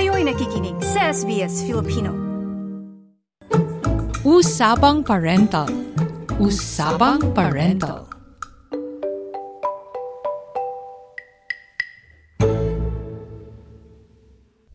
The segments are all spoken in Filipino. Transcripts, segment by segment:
Kayo'y nakikinig sa SBS Filipino. Usapang Parental. Usapang Parental.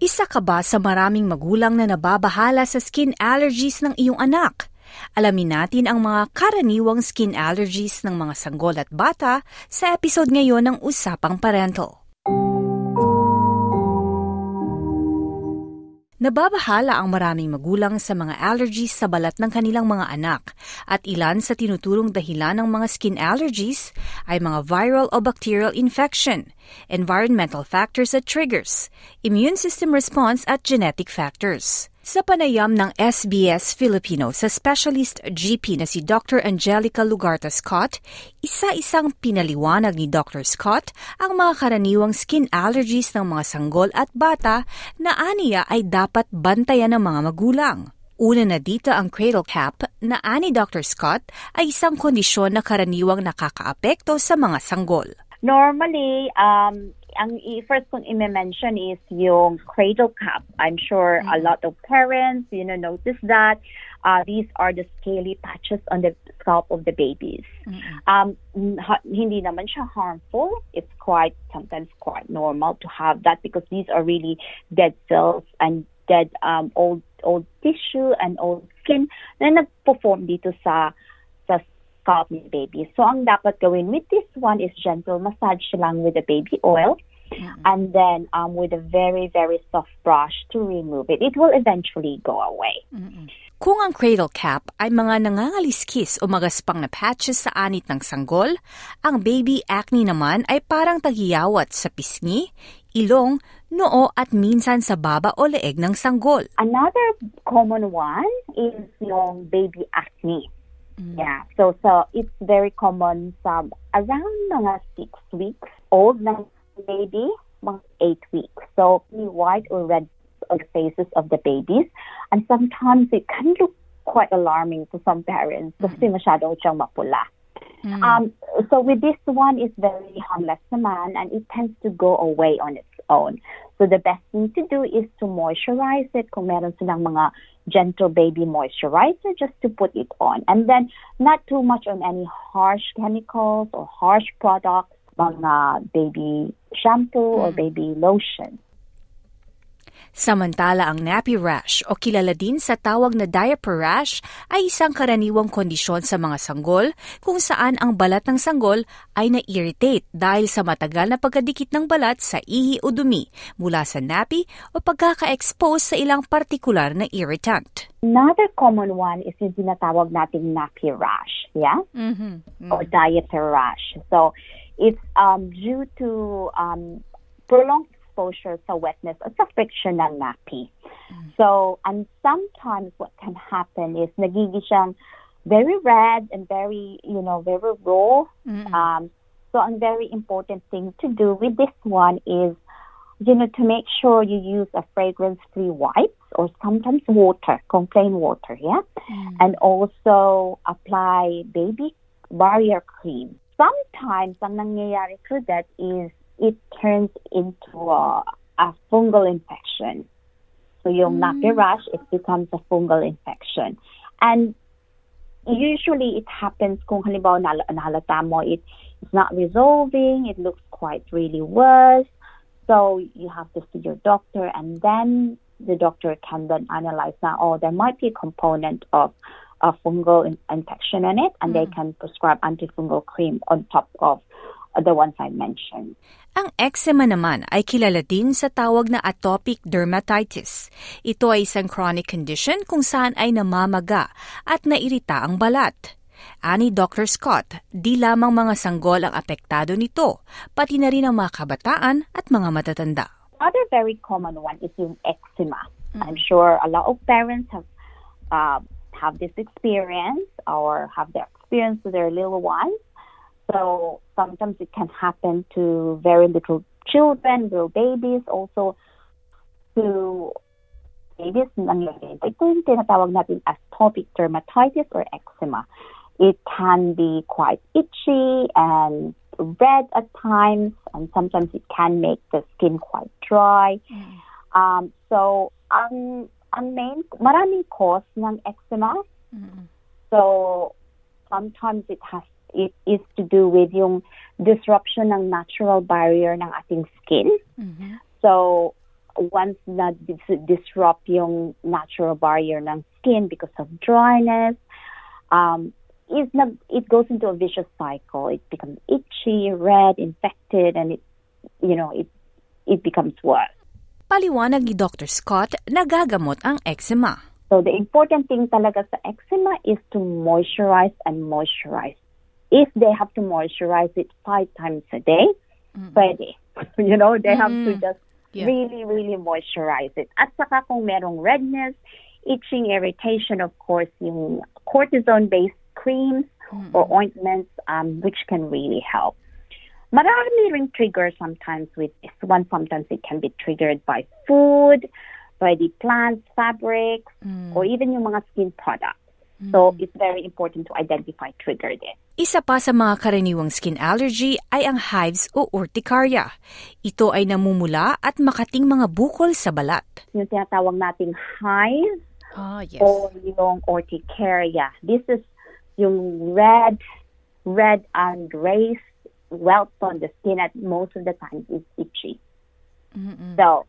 Isa ka ba sa maraming magulang na nababahala sa skin allergies ng iyong anak? Alamin natin ang mga karaniwang skin allergies ng mga sanggol at bata sa episode ngayon ng Usapang Parental. Nababahala ang maraming magulang sa mga allergies sa balat ng kanilang mga anak at ilan sa tinuturong dahilan ng mga skin allergies ay mga viral o bacterial infection, environmental factors at triggers, immune system response at genetic factors. Sa panayam ng SBS Filipino sa specialist GP na si Dr. Angelica Lugarta Scott, isa-isang pinaliwanag ni Dr. Scott ang mga karaniwang skin allergies ng mga sanggol at bata na aniya ay dapat bantayan ng mga magulang. Una na dito ang cradle cap na ani Dr. Scott ay isang kondisyon na karaniwang nakakaapekto sa mga sanggol. Normally, um, ang first kong i-mention is yung cradle cap. I'm sure a lot of parents, you know, notice that uh, these are the scaly patches on the scalp of the babies. Mm-hmm. Um, hindi naman siya harmful. It's quite sometimes quite normal to have that because these are really dead cells and dead um, old old tissue and old skin na nagpo-form dito sa scalp ni baby. So, ang dapat gawin with this one is gentle massage lang with the baby oil. Mm-hmm. And then um, with a very, very soft brush to remove it. It will eventually go away. Mm-hmm. Kung ang cradle cap ay mga nangangaliskis o magaspang na patches sa anit ng sanggol, ang baby acne naman ay parang tagiyawat sa pisngi, ilong, noo at minsan sa baba o leeg ng sanggol. Another common one is yung baby acne. Mm. Yeah. So so it's very common sa around mga six weeks old ng baby, mga eight weeks. So white or red on the faces of the babies. And sometimes it can look quite alarming to some parents mm. kasi masyado siyang mapula. Mm. Um, so with this one, it's very harmless naman and it tends to go away on its own. So the best thing to do is to moisturize it kung meron silang mga gentle baby moisturizer just to put it on. And then not too much on any harsh chemicals or harsh products, mga baby shampoo or baby lotion. Samantala ang nappy rash o kilala din sa tawag na diaper rash ay isang karaniwang kondisyon sa mga sanggol kung saan ang balat ng sanggol ay na-irritate dahil sa matagal na pagkadikit ng balat sa ihi o dumi mula sa nappy o pagkaka-expose sa ilang partikular na irritant. Another common one is yung tinatawag nating nappy rash, yeah? Mm-hmm. Mm-hmm. Or diaper rash. So, it's um, due to um, prolonged exposure sa wetness at sa friction ng nappy. Mm. So, and sometimes what can happen is nagiging siyang very red and very, you know, very raw. Mm-hmm. Um, so, a very important thing to do with this one is, you know, to make sure you use a fragrance-free wipes or sometimes water, plain water, yeah? Mm. And also apply baby barrier cream. Sometimes, ang nangyayari to that is it turns into a, a fungal infection. So yung mm. nappy rash, it becomes a fungal infection. And usually it happens kung halimbawa nahalata mo, it, it's not resolving, it looks quite really worse. So you have to see your doctor and then the doctor can then analyze now, oh, there might be a component of a fungal in- infection in it, and mm. they can prescribe antifungal cream on top of the ones I mentioned. Ang eczema naman ay kilala din sa tawag na atopic dermatitis. Ito ay isang chronic condition kung saan ay namamaga at nairita ang balat. Ani Dr. Scott, di lamang mga sanggol ang apektado nito, pati na rin ang mga kabataan at mga matatanda. Other very common one is yung eczema. Mm. I'm sure a lot of parents have uh, have this experience or have the experience with their little ones. So sometimes it can happen to very little children, little babies, also to babies nangyayari. Ito yung tinatawag natin atopic dermatitis or eczema. It can be quite itchy and red at times, and sometimes it can make the skin quite dry. Mm. Um, so, ang, ang main, maraming cause ng eczema. Mm-hmm. So, sometimes it has it is to do with yung disruption ng natural barrier ng ating skin. Mm-hmm. So, once na dis- disrupt yung natural barrier ng skin because of dryness, um, is nag, it goes into a vicious cycle. It becomes itchy, red, infected, and it, you know, it, it becomes worse. Paliwanag ni Dr. Scott na gagamot ang eczema. So the important thing talaga sa eczema is to moisturize and moisturize. If they have to moisturize it five times a day, mm. pwede. You know, they mm. have to mm. just yeah. really, really moisturize it. At saka kung merong redness, itching, irritation, of course, yung cortisone-based creams mm. or ointments, um, which can really help. Marami ring trigger sometimes with this one. Sometimes it can be triggered by food, by the plants, fabrics, mm. or even yung mga skin products. So it's very important to identify trigger din. Isa pa sa mga karaniwang skin allergy ay ang hives o urticaria. Ito ay namumula at makating mga bukol sa balat. Yung tinatawag nating hives oh, yes. o yung urticaria. This is yung red, red and raised welts on the skin at most of the time is itchy. Mm-mm. So,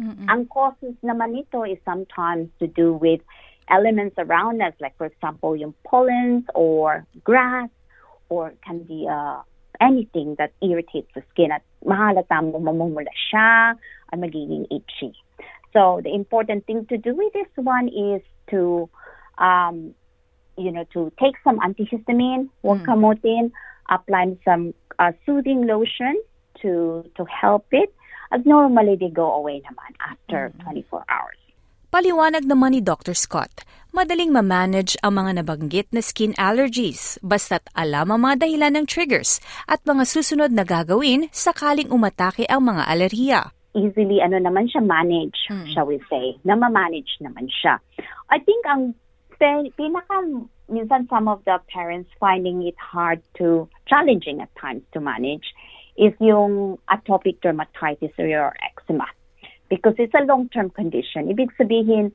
Mm-mm. ang causes naman nito is sometimes to do with elements around us, like for example, yung pollens or grass, or can be uh, anything that irritates the skin at mahalata mo mamumula siya at magiging itchy. So the important thing to do with this one is to, um, you know, to take some antihistamine, huwag mm. apply some uh, soothing lotion to to help it. As normally they go away naman after mm-hmm. 24 hours. Paliwanag naman ni Dr. Scott, madaling ma-manage ang mga nabanggit na skin allergies basta't alam ang mga dahilan ng triggers at mga susunod na gagawin sakaling umatake ang mga alerhiya. Easily, ano naman siya, manage, mm. shall we say. Na ma-manage naman siya. I think ang pinaka minsan some of the parents finding it hard to challenging at times to manage is yung atopic dermatitis or your eczema because it's a long-term condition. Ibig sabihin,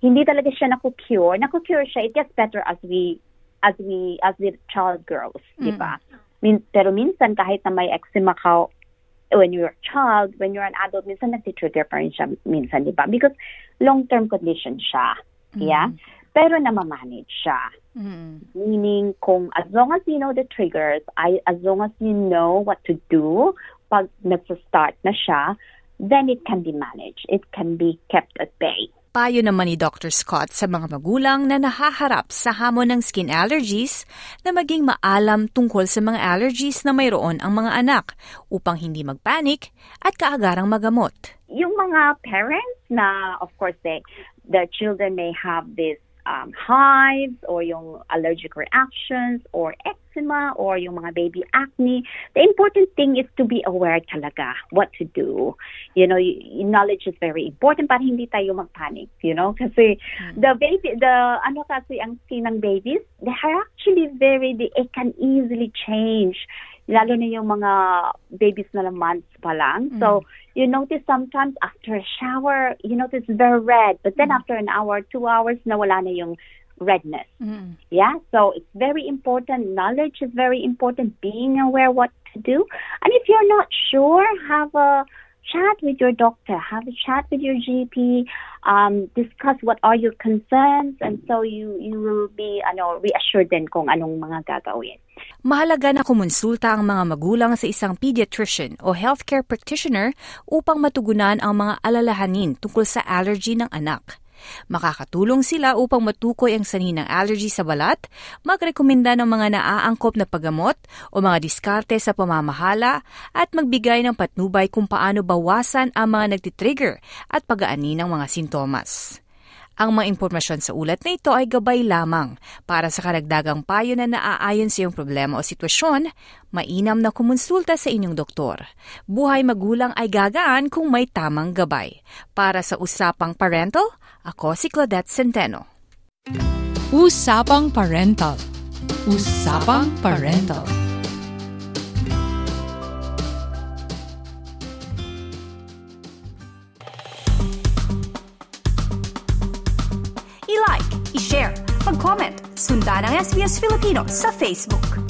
hindi talaga siya naku-cure. Naku-cure siya, it gets better as we as we as the child grows, mm. di ba? Min, pero minsan kahit na may eczema ka when you're a child, when you're an adult, minsan nag-trigger pa rin siya minsan, di ba? Because long-term condition siya. Mm. Yeah? Pero namamanage siya. Mm. Meaning, kung as long as you know the triggers, I, as long as you know what to do, pag nagsa-start na siya, then it can be managed. It can be kept at bay. Payo naman ni Dr. Scott sa mga magulang na nahaharap sa hamon ng skin allergies na maging maalam tungkol sa mga allergies na mayroon ang mga anak upang hindi magpanik at kaagarang magamot. Yung mga parents na, of course, they, the children may have this um, hives or yung allergic reactions or eczema or yung mga baby acne, the important thing is to be aware talaga what to do. You know, knowledge is very important para hindi tayo magpanic, you know, kasi mm-hmm. the baby, the ano kasi ang skin ng babies, they are actually very, they, it can easily change lalo na yung mga babies na months pa lang. Mm. So, you notice sometimes after a shower, you notice very red. But then mm. after an hour, two hours, nawala na yung redness. Mm. Yeah, so it's very important. Knowledge is very important. Being aware what to do. And if you're not sure, have a chat with your doctor, have a chat with your GP, um, discuss what are your concerns, and so you you will be ano, reassured din kung anong mga gagawin. Mahalaga na kumonsulta ang mga magulang sa isang pediatrician o healthcare practitioner upang matugunan ang mga alalahanin tungkol sa allergy ng anak. Makakatulong sila upang matukoy ang saninang allergy sa balat, magrekomenda ng mga naaangkop na paggamot o mga diskarte sa pamamahala at magbigay ng patnubay kung paano bawasan ang mga nagtitrigger at pagaani ng mga sintomas. Ang mga impormasyon sa ulat na ito ay gabay lamang. Para sa karagdagang payo na naaayon sa iyong problema o sitwasyon, mainam na kumonsulta sa inyong doktor. Buhay magulang ay gagaan kung may tamang gabay. Para sa Usapang Parental, ako si Claudette Centeno. Usapang Parental Usapang Parental Sundan ang SBS Filipino sa Facebook.